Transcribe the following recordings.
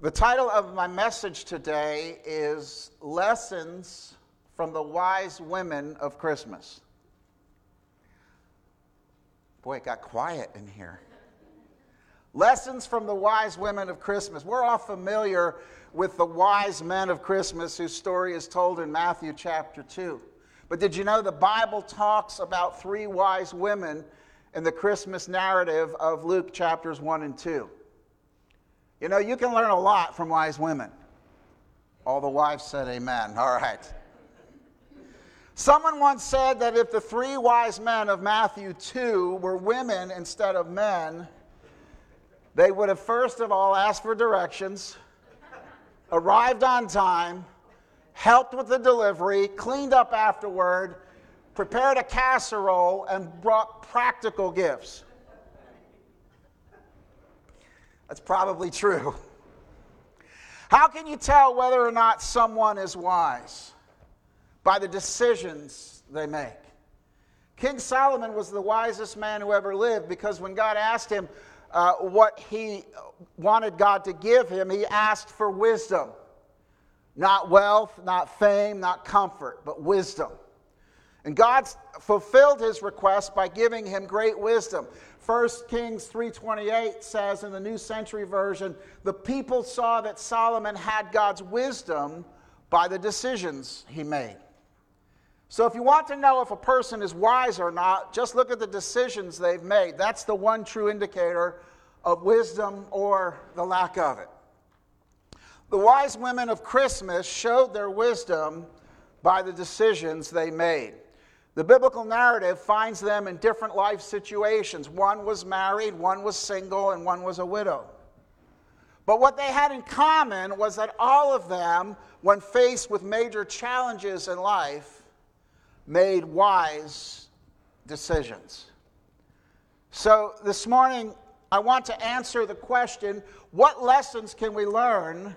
The title of my message today is Lessons from the Wise Women of Christmas. Boy, it got quiet in here. Lessons from the Wise Women of Christmas. We're all familiar with the wise men of Christmas whose story is told in Matthew chapter 2. But did you know the Bible talks about three wise women in the Christmas narrative of Luke chapters 1 and 2? You know, you can learn a lot from wise women. All the wives said amen. All right. Someone once said that if the three wise men of Matthew 2 were women instead of men, they would have first of all asked for directions, arrived on time, helped with the delivery, cleaned up afterward, prepared a casserole, and brought practical gifts. That's probably true. How can you tell whether or not someone is wise? By the decisions they make. King Solomon was the wisest man who ever lived because when God asked him uh, what he wanted God to give him, he asked for wisdom. Not wealth, not fame, not comfort, but wisdom. And God fulfilled his request by giving him great wisdom. 1 Kings 3:28 says in the New Century Version, the people saw that Solomon had God's wisdom by the decisions he made. So if you want to know if a person is wise or not, just look at the decisions they've made. That's the one true indicator of wisdom or the lack of it. The wise women of Christmas showed their wisdom by the decisions they made. The biblical narrative finds them in different life situations. One was married, one was single, and one was a widow. But what they had in common was that all of them, when faced with major challenges in life, made wise decisions. So this morning, I want to answer the question what lessons can we learn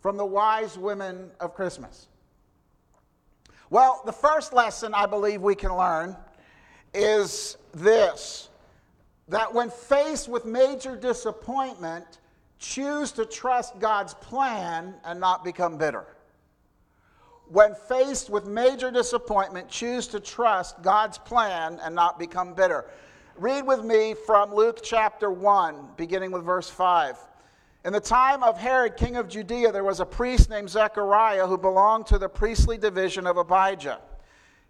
from the wise women of Christmas? Well, the first lesson I believe we can learn is this that when faced with major disappointment, choose to trust God's plan and not become bitter. When faced with major disappointment, choose to trust God's plan and not become bitter. Read with me from Luke chapter 1, beginning with verse 5. In the time of Herod, king of Judea, there was a priest named Zechariah who belonged to the priestly division of Abijah.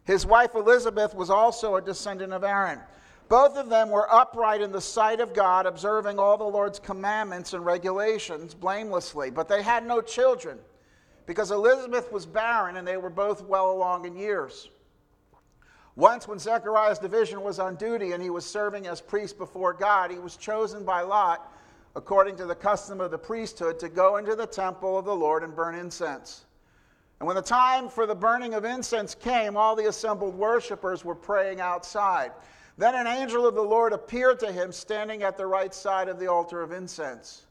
His wife Elizabeth was also a descendant of Aaron. Both of them were upright in the sight of God, observing all the Lord's commandments and regulations blamelessly. But they had no children because Elizabeth was barren and they were both well along in years. Once, when Zechariah's division was on duty and he was serving as priest before God, he was chosen by Lot according to the custom of the priesthood, to go into the temple of the Lord and burn incense. And when the time for the burning of incense came, all the assembled worshippers were praying outside. Then an angel of the Lord appeared to him standing at the right side of the altar of incense.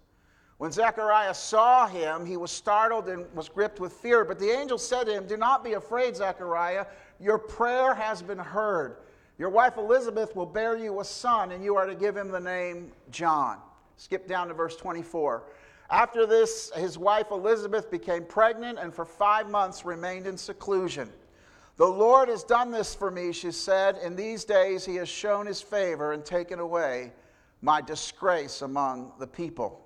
When Zechariah saw him, he was startled and was gripped with fear. But the angel said to him, Do not be afraid, Zechariah. Your prayer has been heard. Your wife Elizabeth will bear you a son, and you are to give him the name John. Skip down to verse 24. After this, his wife Elizabeth became pregnant and for five months remained in seclusion. The Lord has done this for me, she said. In these days, he has shown his favor and taken away my disgrace among the people.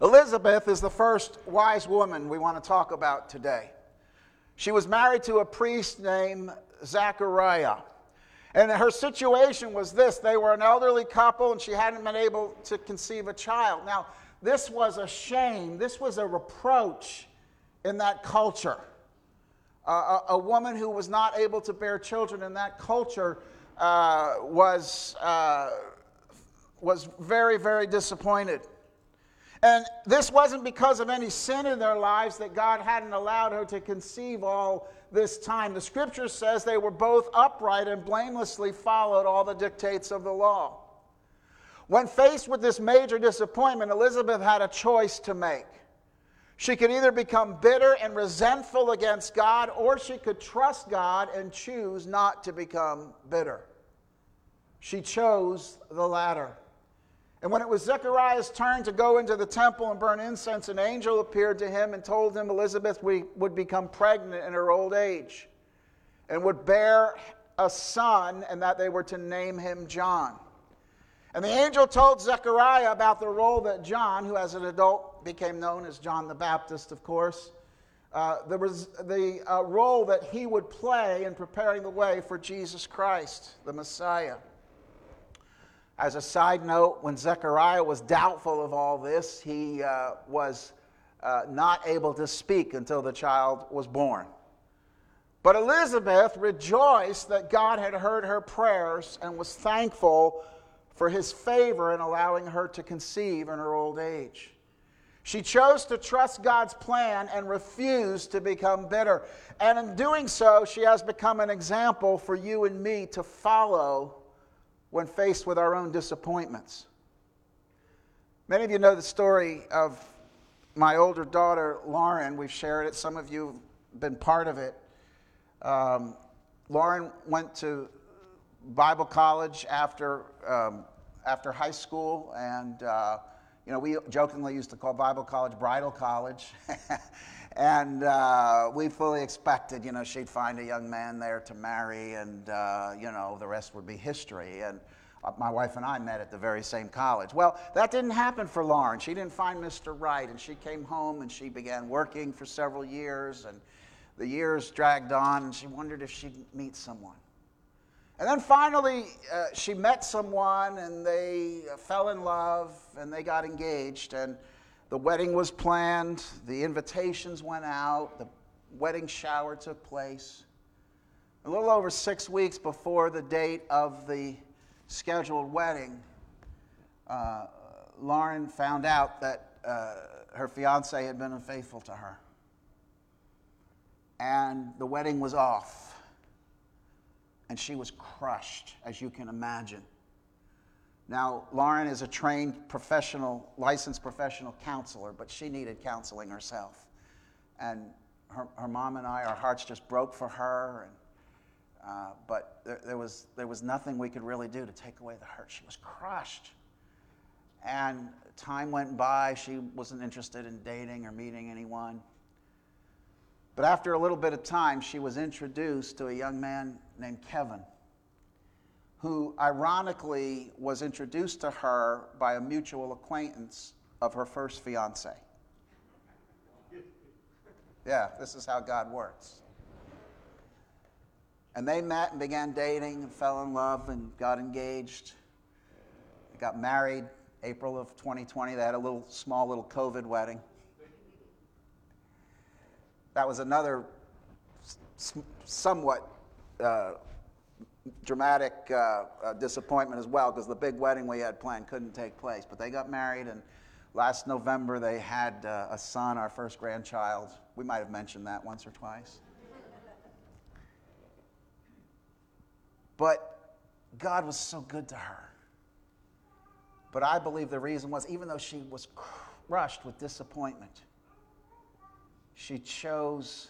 Elizabeth is the first wise woman we want to talk about today. She was married to a priest named Zechariah. And her situation was this they were an elderly couple, and she hadn't been able to conceive a child. Now, this was a shame, this was a reproach in that culture. Uh, a, a, woman who was not able to bear children in that culture uh, was, uh, was very, very disappointed. And this wasn't because of any sin in their lives that God hadn't allowed her to conceive all this time. The scripture says they were both upright and blamelessly followed all the dictates of the law. When faced with this major disappointment, Elizabeth had a choice to make. She could either become bitter and resentful against God, or she could trust God and choose not to become bitter. She chose the latter. And when it was Zechariah's turn to go into the temple and burn incense, an angel appeared to him and told him Elizabeth would become pregnant in her old age and would bear a son, and that they were to name him John. And the angel told Zechariah about the role that John, who as an adult became known as John the Baptist, of course, uh, there was the uh, role that he would play in preparing the way for Jesus Christ, the Messiah. As a side note, when Zechariah was doubtful of all this, he uh, was uh, not able to speak until the child was born. But Elizabeth rejoiced that God had heard her prayers and was thankful for his favor in allowing her to conceive in her old age. She chose to trust God's plan and refused to become bitter. And in doing so, she has become an example for you and me to follow when faced with our own disappointments. Many of you know the story of my older daughter, Lauren. We've shared it, some of you have been part of it. Um, Lauren went to Bible college after, um, after high school, and uh, you know, we jokingly used to call Bible college bridal college. and uh, we fully expected, you know, she'd find a young man there to marry, and, uh, you know, the rest would be history. And uh, my wife and I met at the very same college. Well, that didn't happen for Lauren. She didn't find Mr. Right, and she came home and she began working for several years, and the years dragged on, and she wondered if she'd meet someone. And then finally, uh, she met someone and they fell in love and they got engaged. And the wedding was planned, the invitations went out, the wedding shower took place. A little over six weeks before the date of the scheduled wedding, uh, Lauren found out that uh, her fiance had been unfaithful to her. And the wedding was off and she was crushed, as you can imagine. Now, Lauren is a trained professional, licensed professional counselor, but she needed counseling herself. And her, her mom and I, our hearts just broke for her. And, uh, but there, there, was, there was nothing we could really do to take away the hurt. She was crushed. And time went by. She wasn't interested in dating or meeting anyone. But after a little bit of time, she was introduced to a young man named Kevin, who ironically was introduced to her by a mutual acquaintance of her first fiance. Yeah, this is how God works. And they met and began dating and fell in love and got engaged. They got married April of 2020. They had a little small little COVID wedding. That was another somewhat uh, dramatic uh, uh, disappointment as well because the big wedding we had planned couldn't take place. But they got married, and last November they had uh, a son, our first grandchild. We might have mentioned that once or twice. But God was so good to her. But I believe the reason was, even though she was crushed with disappointment, she chose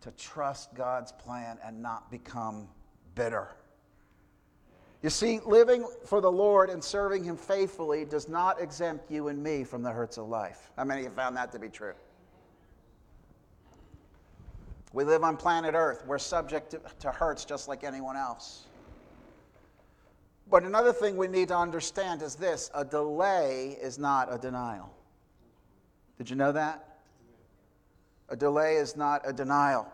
to trust God's plan and not become bitter. You see, living for the Lord and serving Him faithfully does not exempt you and me from the hurts of life. How many have found that to be true? We live on planet Earth. We're subject to, to hurts just like anyone else. But another thing we need to understand is this a delay is not a denial. Did you know that? A delay is not a denial.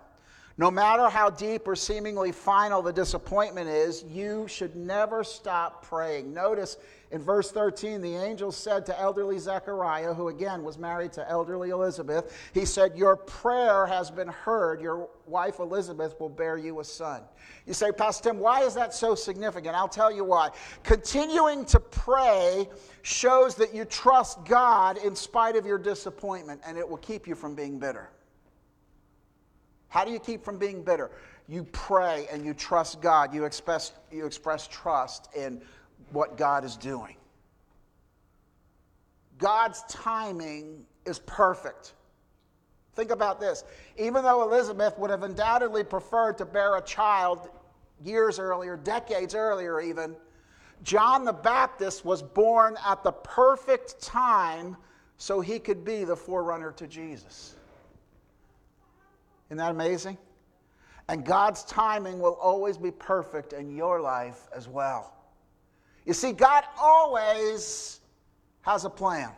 No matter how deep or seemingly final the disappointment is, you should never stop praying. Notice In verse 13, the angel said to elderly Zechariah, who again was married to elderly Elizabeth, he said, Your prayer has been heard. Your wife Elizabeth will bear you a son. You say, Pastor Tim, why is that so significant? I'll tell you why. Continuing to pray shows that you trust God in spite of your disappointment, and it will keep you from being bitter. How do you keep from being bitter? You pray and you trust God. You express, you express trust in what God is doing. God's timing is perfect. Think about this. Even though Elizabeth would have undoubtedly preferred to bear a child years earlier, decades earlier even, John the Baptist was born at the perfect time so he could be the forerunner to Jesus. Isn't that amazing? And God's timing will always be perfect in your life as well. You see, God always has a plan.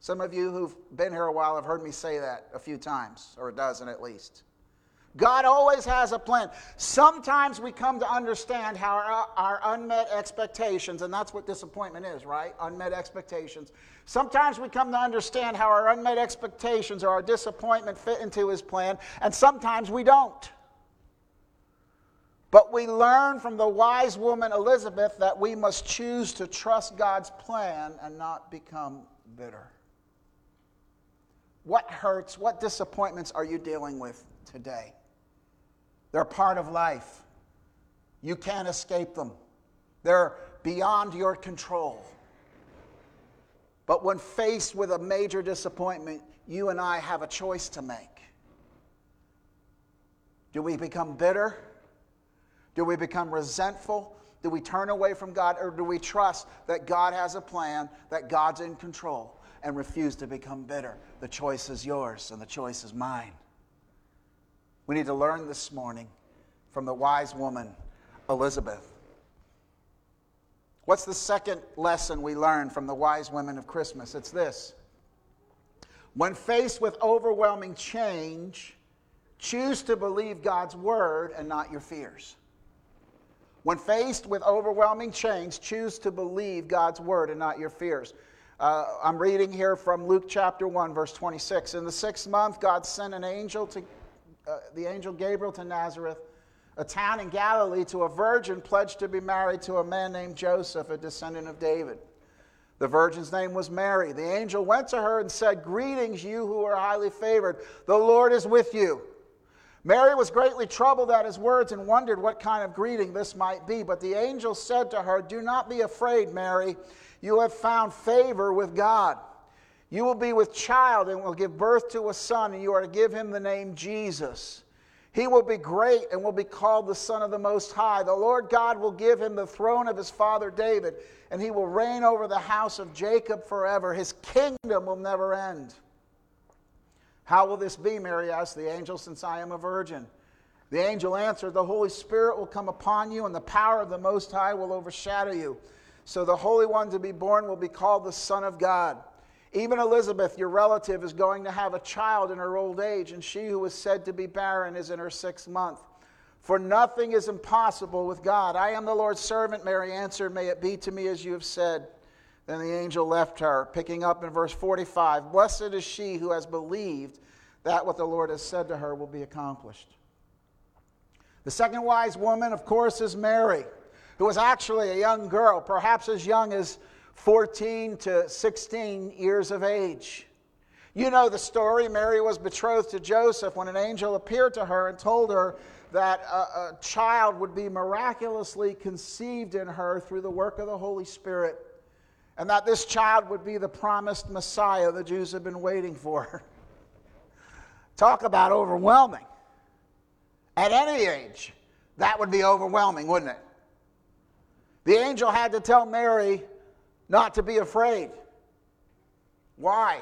Some of you who've been here a while have heard me say that a few times, or a dozen at least. God always has a plan. Sometimes we come to understand how our, our, unmet expectations, and that's what disappointment is, right? Unmet expectations. Sometimes we come to understand how our unmet expectations or our disappointment fit into His plan, and sometimes we don't. But we learn from the wise woman Elizabeth that we must choose to trust God's plan and not become bitter. What hurts, what disappointments are you dealing with today? They're part of life. You can't escape them, they're beyond your control. But when faced with a major disappointment, you and I have a choice to make. Do we become bitter? Do we become resentful? Do we turn away from God? Or do we trust that God has a plan, that God's in control, and refuse to become bitter? The choice is yours, and the choice is mine. We need to learn this morning from the wise woman, Elizabeth. What's the second lesson we learn from the wise women of Christmas? It's this. When faced with overwhelming change, choose to believe God's word and not your fears. When faced with overwhelming change, choose to believe God's word and not your fears. Uh, I'm reading here from Luke chapter 1, verse 26. In the sixth month, God sent an angel to uh, the angel Gabriel to Nazareth, a town in Galilee, to a virgin pledged to be married to a man named Joseph, a descendant of David. The virgin's name was Mary. The angel went to her and said, Greetings, you who are highly favored. The Lord is with you. Mary was greatly troubled at his words and wondered what kind of greeting this might be. But the angel said to her, Do not be afraid, Mary. You have found favor with God. You will be with child and will give birth to a son, and you are to give him the name Jesus. He will be great and will be called the Son of the Most High. The Lord God will give him the throne of his father David, and he will reign over the house of Jacob forever. His kingdom will never end. How will this be? Mary asked the angel, since I am a virgin. The angel answered, The Holy Spirit will come upon you, and the power of the Most High will overshadow you. So the Holy One to be born will be called the Son of God. Even Elizabeth, your relative, is going to have a child in her old age, and she who was said to be barren is in her sixth month. For nothing is impossible with God. I am the Lord's servant, Mary answered. May it be to me as you have said. Then the angel left her, picking up in verse 45 Blessed is she who has believed that what the Lord has said to her will be accomplished. The second wise woman, of course, is Mary, who was actually a young girl, perhaps as young as 14 to 16 years of age. You know the story. Mary was betrothed to Joseph when an angel appeared to her and told her that a, a child would be miraculously conceived in her through the work of the Holy Spirit and that this child would be the promised Messiah the Jews had been waiting for. Talk about overwhelming. At any age, that would be overwhelming, wouldn't it? The angel had to tell Mary not to be afraid. Why?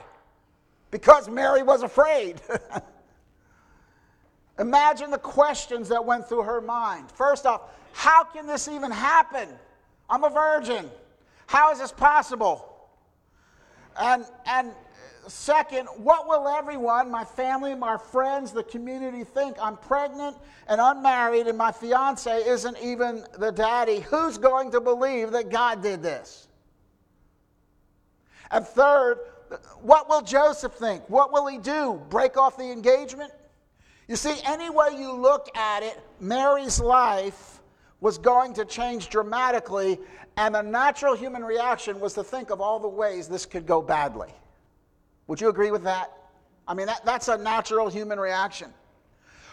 Because Mary was afraid. Imagine the questions that went through her mind. First off, how can this even happen? I'm a virgin. How is this possible? And, and second, what will everyone, my family, my friends, the community think? I'm pregnant and unmarried, and my fiance isn't even the daddy. Who's going to believe that God did this? And third, what will Joseph think? What will he do? Break off the engagement? You see, any way you look at it, Mary's life was going to change dramatically, and the natural human reaction was to think of all the ways this could go badly. Would you agree with that? I mean, that, that's a natural human reaction.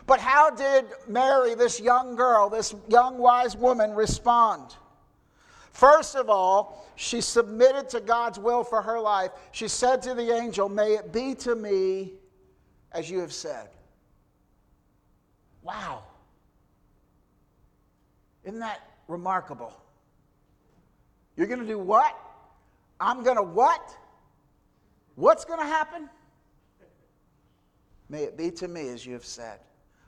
But how did Mary, this young girl, this young wise woman, respond? First of all, she submitted to God's will for her life. She said to the angel, May it be to me as you have said. Wow. Isn't that remarkable? You're going to do what? I'm going to what? What's going to happen? May it be to me as you have said.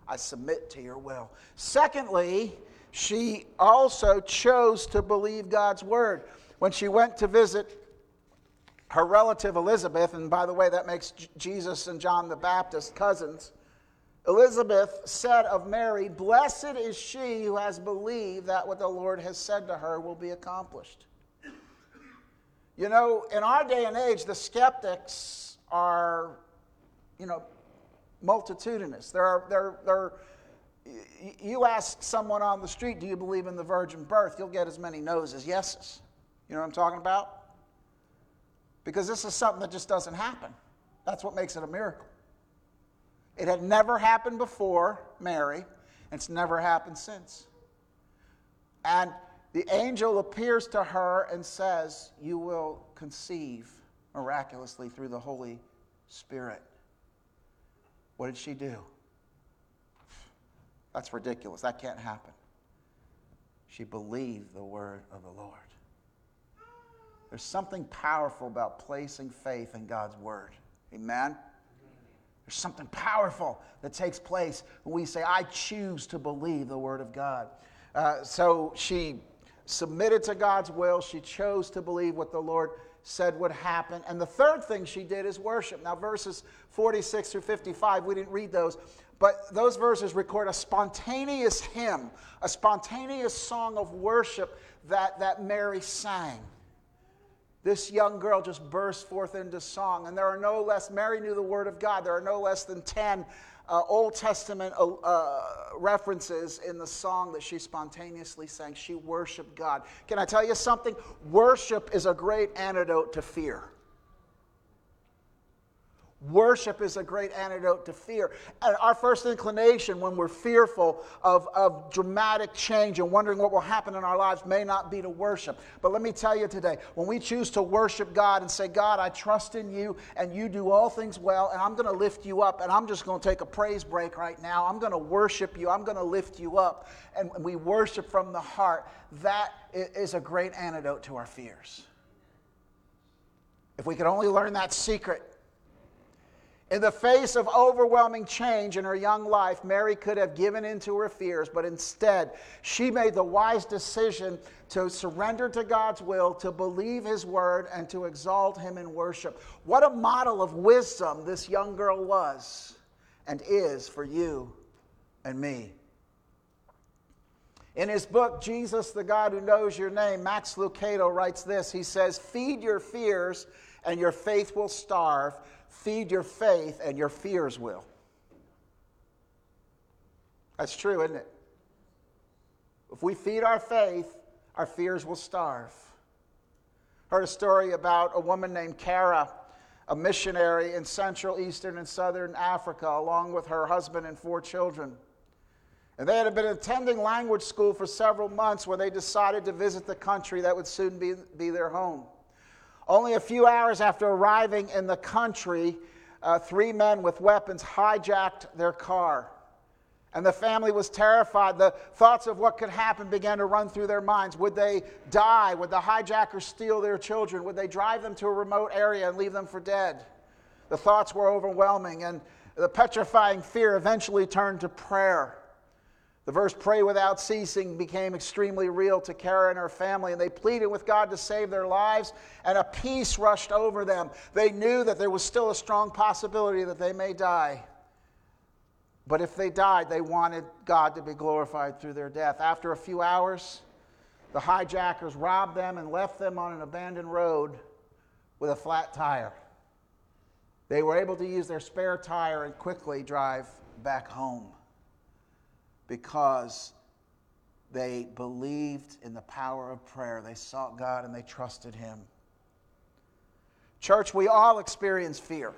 I submit to your will. Secondly, she also chose to believe God's word. When she went to visit her relative Elizabeth, and by the way, that makes Jesus and John the Baptist cousins, Elizabeth said of Mary, Blessed is she who has believed that what the Lord has said to her will be accomplished. You know, in our day and age, the skeptics are, you know, multitudinous. There are, there, there, you ask someone on the street, Do you believe in the virgin birth? You'll get as many no's as yeses. You know what I'm talking about? Because this is something that just doesn't happen. That's what makes it a miracle. It had never happened before Mary, and it's never happened since. And the angel appears to her and says, You will conceive miraculously through the Holy Spirit. What did she do? That's ridiculous. That can't happen. She believed the word of the Lord. There's something powerful about placing faith in God's word. Amen? There's something powerful that takes place when we say, I choose to believe the word of God. Uh, so she submitted to God's will. She chose to believe what the Lord said would happen. And the third thing she did is worship. Now, verses 46 through 55, we didn't read those, but those verses record a spontaneous hymn, a spontaneous song of worship that, that Mary sang. This young girl just burst forth into song. And there are no less, Mary knew the word of God. There are no less than 10 uh, Old Testament uh, uh, references in the song that she spontaneously sang. She worshiped God. Can I tell you something? Worship is a great antidote to fear. Worship is a great antidote to fear. And our first inclination when we're fearful of, of dramatic change and wondering what will happen in our lives may not be to worship. But let me tell you today when we choose to worship God and say, God, I trust in you and you do all things well, and I'm going to lift you up, and I'm just going to take a praise break right now. I'm going to worship you, I'm going to lift you up, and we worship from the heart. That is a great antidote to our fears. If we could only learn that secret in the face of overwhelming change in her young life, Mary could have given in to her fears, but instead, she made the wise decision to surrender to God's will, to believe His word, and to exalt Him in worship. What a model of wisdom this young girl was and is for you and me. In his book, Jesus, the God Who Knows Your Name, Max Lucado writes this He says, Feed your fears, and your faith will starve Feed your faith, and your fears will. That's true, isn't it? If we feed our faith, our fears will starve. Heard a story about a woman named Kara, a missionary in Central, Eastern, and Southern Africa, along with her husband and four children. And they had been attending language school for several months when they decided to visit the country that would soon be, be their home. Only a few hours after arriving in the country, uh, three men with weapons hijacked their car. And the family was terrified. The thoughts of what could happen began to run through their minds. Would they die? Would the hijackers steal their children? Would they drive them to a remote area and leave them for dead? The thoughts were overwhelming, and the petrifying fear eventually turned to prayer. The verse pray without ceasing became extremely real to Kara and her family, and they pleaded with God to save their lives, and a peace rushed over them. They knew that there was still a strong possibility that they may die. But if they died, they wanted God to be glorified through their death. After a few hours, the hijackers robbed them and left them on an abandoned road with a flat tire. They were able to use their spare tire and quickly drive back home because they believed in the power of prayer. They sought God and they trusted Him. Church, we all experience fear.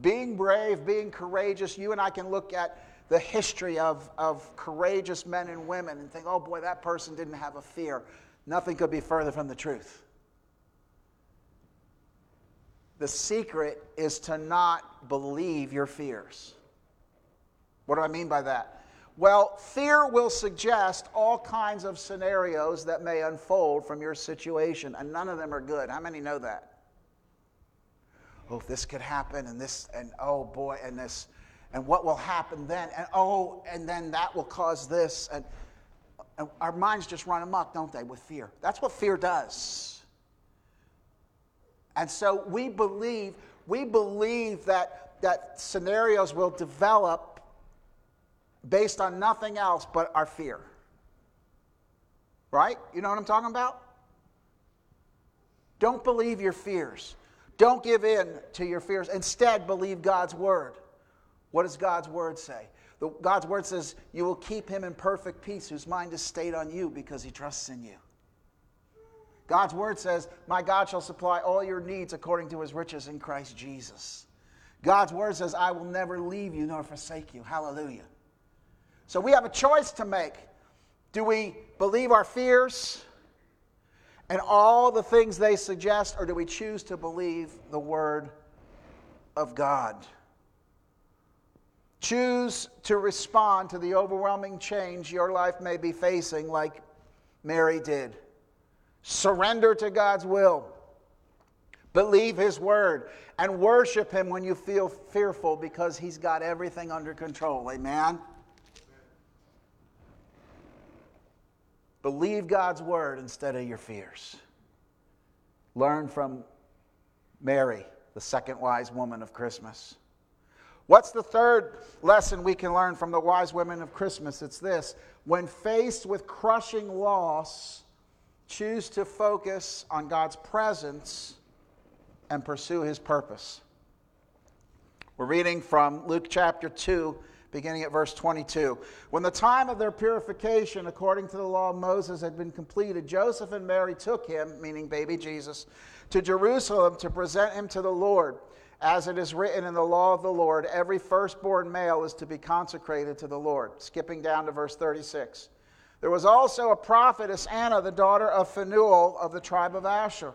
Being brave, being courageous, you and I can look at the history of, of courageous men and women and think, oh boy, that person didn't have a fear. Nothing could be further from the truth. The secret is to not believe your fears. What do I mean by that? Well, fear will suggest all kinds of scenarios that may unfold from your situation, and none of them are good. How many know that? Oh, if this could happen, and this, and oh boy, and this, and what will happen then, and oh, and then that will cause this, and, and our minds just run amok, don't they, with fear? That's what fear does. And so we believe, we believe that, that scenarios will develop based on nothing else but our fear. Right? You know what I'm talking about? Don't believe your fears. Don't give in to your fears. Instead, believe God's word. What does God's word say? The, God's word says, You will keep him in perfect peace whose mind is stayed on you because he trusts in you. God's word says, My God shall supply all your needs according to his riches in Christ Jesus. God's word says, I will never leave you nor forsake you. Hallelujah. So we have a choice to make. Do we believe our fears and all the things they suggest, or do we choose to believe the word of God? Choose to respond to the overwhelming change your life may be facing, like Mary did. Surrender to God's will. Believe His word and worship Him when you feel fearful because He's got everything under control. Amen? Believe God's word instead of your fears. Learn from Mary, the second wise woman of Christmas. What's the third lesson we can learn from the wise women of Christmas? It's this when faced with crushing loss, choose to focus on God's presence and pursue his purpose. We're reading from Luke chapter 2, beginning at verse 22. When the time of their purification, according to the law of Moses, had been completed, Joseph and Mary took him, meaning baby Jesus, to Jerusalem to present him to the Lord. As it is written in the law of the Lord, every firstborn male is to be consecrated to the Lord. Skipping down to verse 36. There was also a prophetess, Anna, the daughter of Phanuel of the tribe of Asher.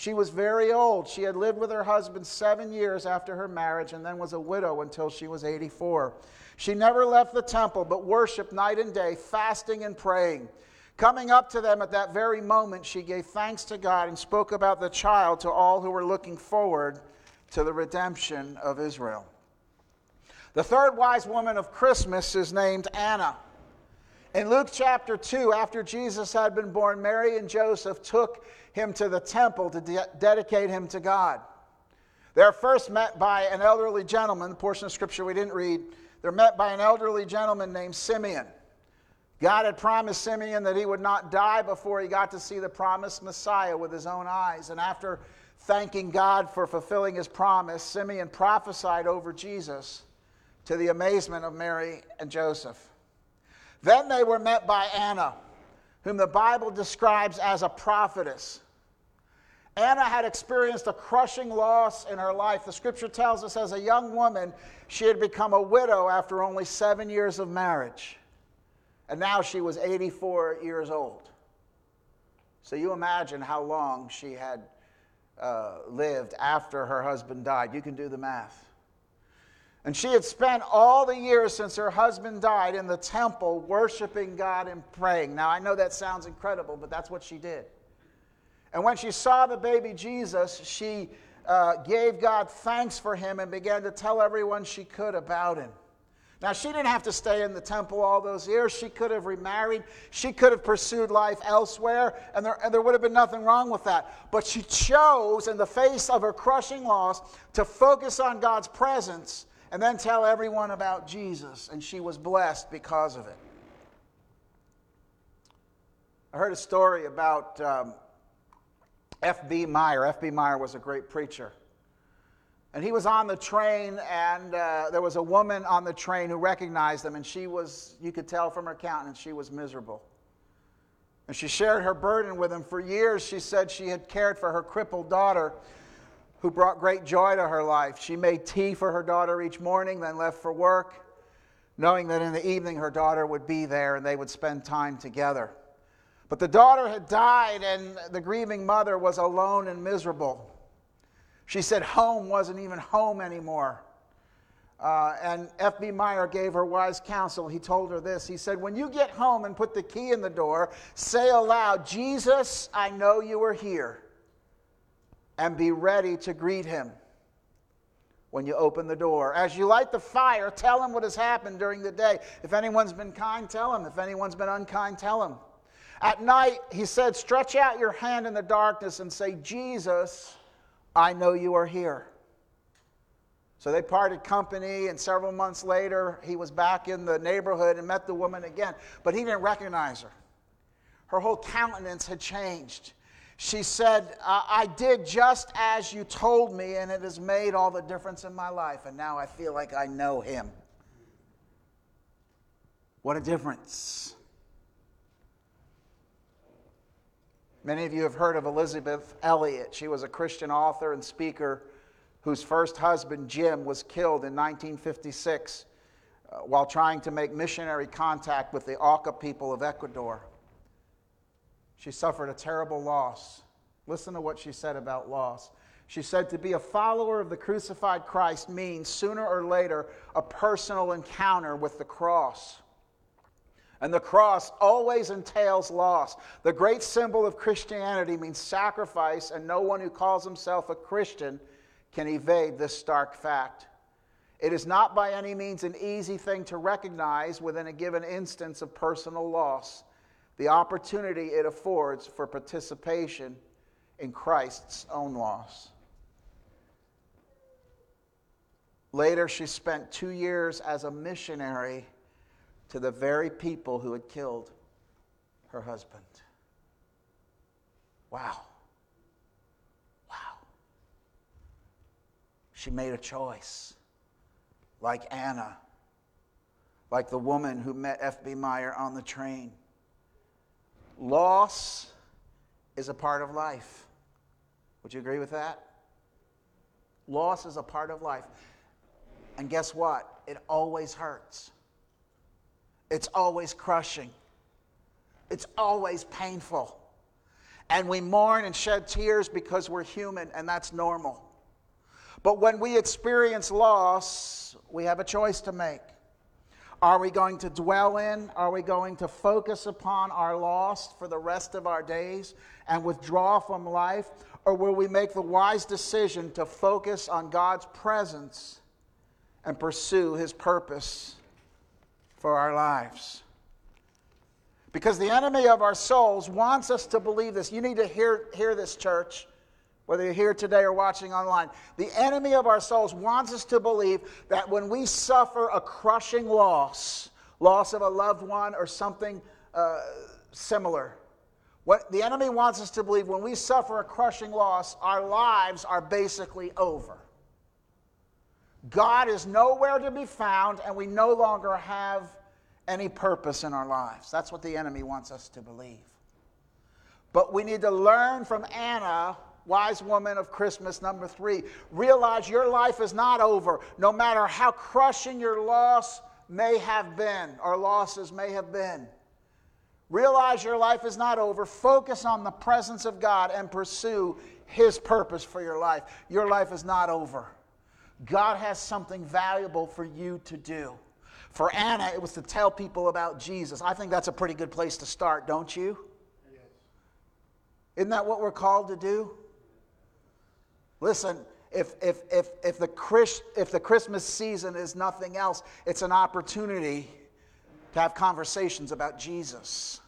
She was very old. She had lived with her husband seven years after her marriage and then was a widow until she was 84. She never left the temple, but worshiped night and day, fasting and praying. Coming up to them at that very moment, she gave thanks to God and spoke about the child to all who were looking forward to the redemption of Israel. The third wise woman of Christmas is named Anna. In Luke chapter 2, after Jesus had been born, Mary and Joseph took him to the temple to de- dedicate him to God. They're first met by an elderly gentleman, the portion of scripture we didn't read. They're met by an elderly gentleman named Simeon. God had promised Simeon that he would not die before he got to see the promised Messiah with his own eyes. And after thanking God for fulfilling his promise, Simeon prophesied over Jesus to the amazement of Mary and Joseph. Then they were met by Anna, whom the Bible describes as a prophetess. Anna had experienced a crushing loss in her life. The scripture tells us as a young woman, she had become a widow after only seven years of marriage. And now she was 84 years old. So you imagine how long she had uh, lived after her husband died. You can do the math. And she had spent all the years since her husband died in the temple worshiping God and praying. Now, I know that sounds incredible, but that's what she did. And when she saw the baby Jesus, she uh, gave God thanks for him and began to tell everyone she could about him. Now, she didn't have to stay in the temple all those years. She could have remarried. She could have pursued life elsewhere, and there, and there would have been nothing wrong with that. But she chose, in the face of her crushing loss, to focus on God's presence and then tell everyone about Jesus, and she was blessed because of it. I heard a story about um, F.B. Meyer. F.B. Meyer was a great preacher. And he was on the train, and uh, there was a woman on the train who recognized him, and she was, you could tell from her countenance, she was miserable. And she shared her burden with him. For years, she said she had cared for her crippled daughter, who brought great joy to her life. She made tea for her daughter each morning, then left for work, knowing that in the evening her daughter would be there and they would spend time together. But the daughter had died, and the grieving mother was alone and miserable. She said home wasn't even home anymore. Uh, and F.B. Meyer gave her wise counsel. He told her this He said, When you get home and put the key in the door, say aloud, Jesus, I know you are here. And be ready to greet him when you open the door. As you light the fire, tell him what has happened during the day. If anyone's been kind, tell him. If anyone's been unkind, tell him. At night, he said, Stretch out your hand in the darkness and say, Jesus, I know you are here. So they parted company, and several months later, he was back in the neighborhood and met the woman again, but he didn't recognize her. Her whole countenance had changed. She said, I did just as you told me, and it has made all the difference in my life, and now I feel like I know him. What a difference. Many of you have heard of Elisabeth Elliot. She was a Christian author and speaker whose first husband, Jim, was killed in 1956 uh, while trying to make missionary contact with the Auca people of Ecuador. She suffered a terrible loss. Listen to what she said about loss. She said, To be a follower of the crucified Christ means sooner or later a personal encounter with the cross. And the cross always entails loss. The great symbol of Christianity means sacrifice, and no one who calls himself a Christian can evade this stark fact. It is not by any means an easy thing to recognize within a given instance of personal loss the opportunity it affords for participation in Christ's own loss. Later, she spent two years as a missionary to the very people who had killed her husband. Wow. Wow. She made a choice, like Anna, like the woman who met F.B. Meyer on the train. Loss is a part of life. Would you agree with that? Loss is a part of life. And guess what? It always hurts. It's always crushing, it's always painful. And we mourn and shed tears because we're human, and that's normal. But when we experience loss, we have a choice to make. Are we going to dwell in? Are we going to focus upon our loss for the rest of our days and withdraw from life? Or will we make the wise decision to focus on God's presence and pursue His purpose for our lives. Because the enemy of our souls wants us to believe this. You need to hear, hear this, church, whether you're here today or watching online. The enemy of our souls wants us to believe that when we suffer a crushing loss, loss of a loved one or something uh, similar, what the enemy wants us to believe when we suffer a crushing loss, our lives are basically over. God is nowhere to be found, and we no longer have any purpose in our lives. That's what the enemy wants us to believe. But we need to learn from Anna, wise woman of Christmas number three. Realize your life is not over, no matter how crushing your loss may have been, or losses may have been. Realize your life is not over. Focus on the presence of God and pursue His purpose for your life. Your life is not over. God has something valuable for you to do. For Anna, it was to tell people about Jesus. I think that's a pretty good place to start, don't you? Yes. Isn't that what we're called to do? Listen, if, if, if, if, the Chris, if the Christmas season is nothing else, it's an opportunity to have conversations about Jesus.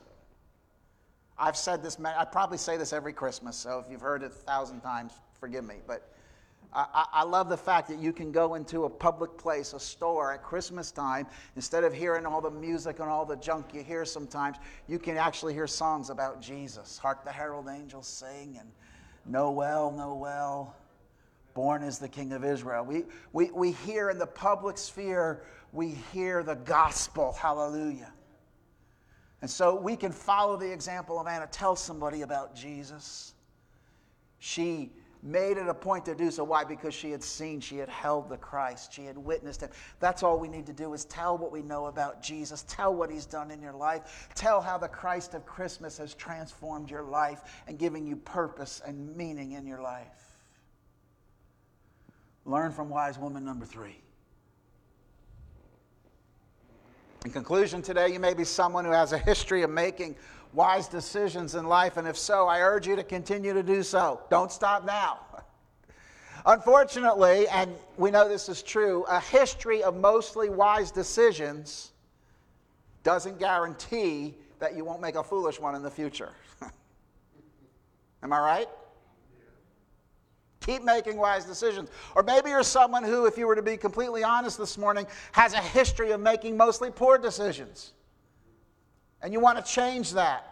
I've said this, I probably say this every Christmas, so if you've heard it a thousand times, forgive me. But I, I, love the fact that you can go into a public place, a store at Christmas time, instead of hearing all the music and all the junk you hear sometimes, you can actually hear songs about Jesus. Hark the herald angels sing, and Noel, Noel, born is the King of Israel. We, we, we hear in the public sphere, we hear the gospel. Hallelujah. And so we can follow the example of Anna. Tell somebody about Jesus. She made it a point to do so. Why? Because she had seen, she had held the Christ, she had witnessed him. That's all we need to do is tell what we know about Jesus, tell what he's done in your life, tell how the Christ of Christmas has transformed your life and giving you purpose and meaning in your life. Learn from wise woman number three. In conclusion, today, you may be someone who has a history of making wise decisions in life, and if so, I urge you to continue to do so. Don't stop now. Unfortunately, and we know this is true, a history of mostly wise decisions doesn't guarantee that you won't make a foolish one in the future. Am I right? Keep making wise decisions. Or maybe you're someone who, if you were to be completely honest this morning, has a history of making mostly poor decisions. And you want to change that.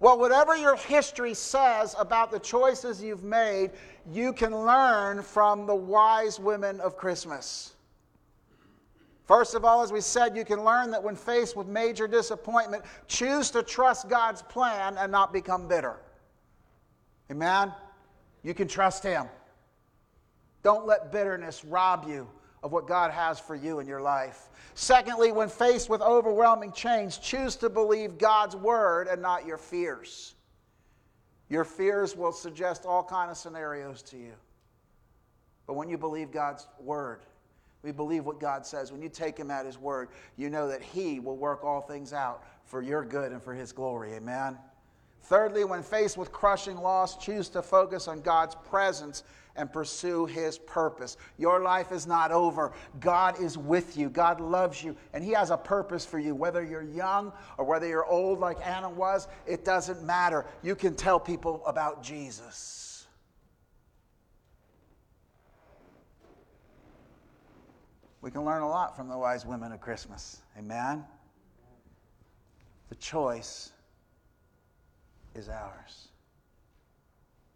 Well, whatever your history says about the choices you've made, you can learn from the wise women of Christmas. First of all, as we said, you can learn that when faced with major disappointment, choose to trust God's plan and not become bitter. Amen? You can trust Him. Don't let bitterness rob you of what God has for you in your life. Secondly, when faced with overwhelming change, choose to believe God's word and not your fears. Your fears will suggest all kind of scenarios to you. But when you believe God's word, we believe what God says. When you take him at his word, you know that he will work all things out for your good and for his glory. Amen. Thirdly, when faced with crushing loss, choose to focus on God's presence and pursue His purpose. Your life is not over. God is with you. God loves you, and He has a purpose for you. Whether you're young or whether you're old like Anna was, it doesn't matter. You can tell people about Jesus. We can learn a lot from the wise women of Christmas. Amen? The choice is ours.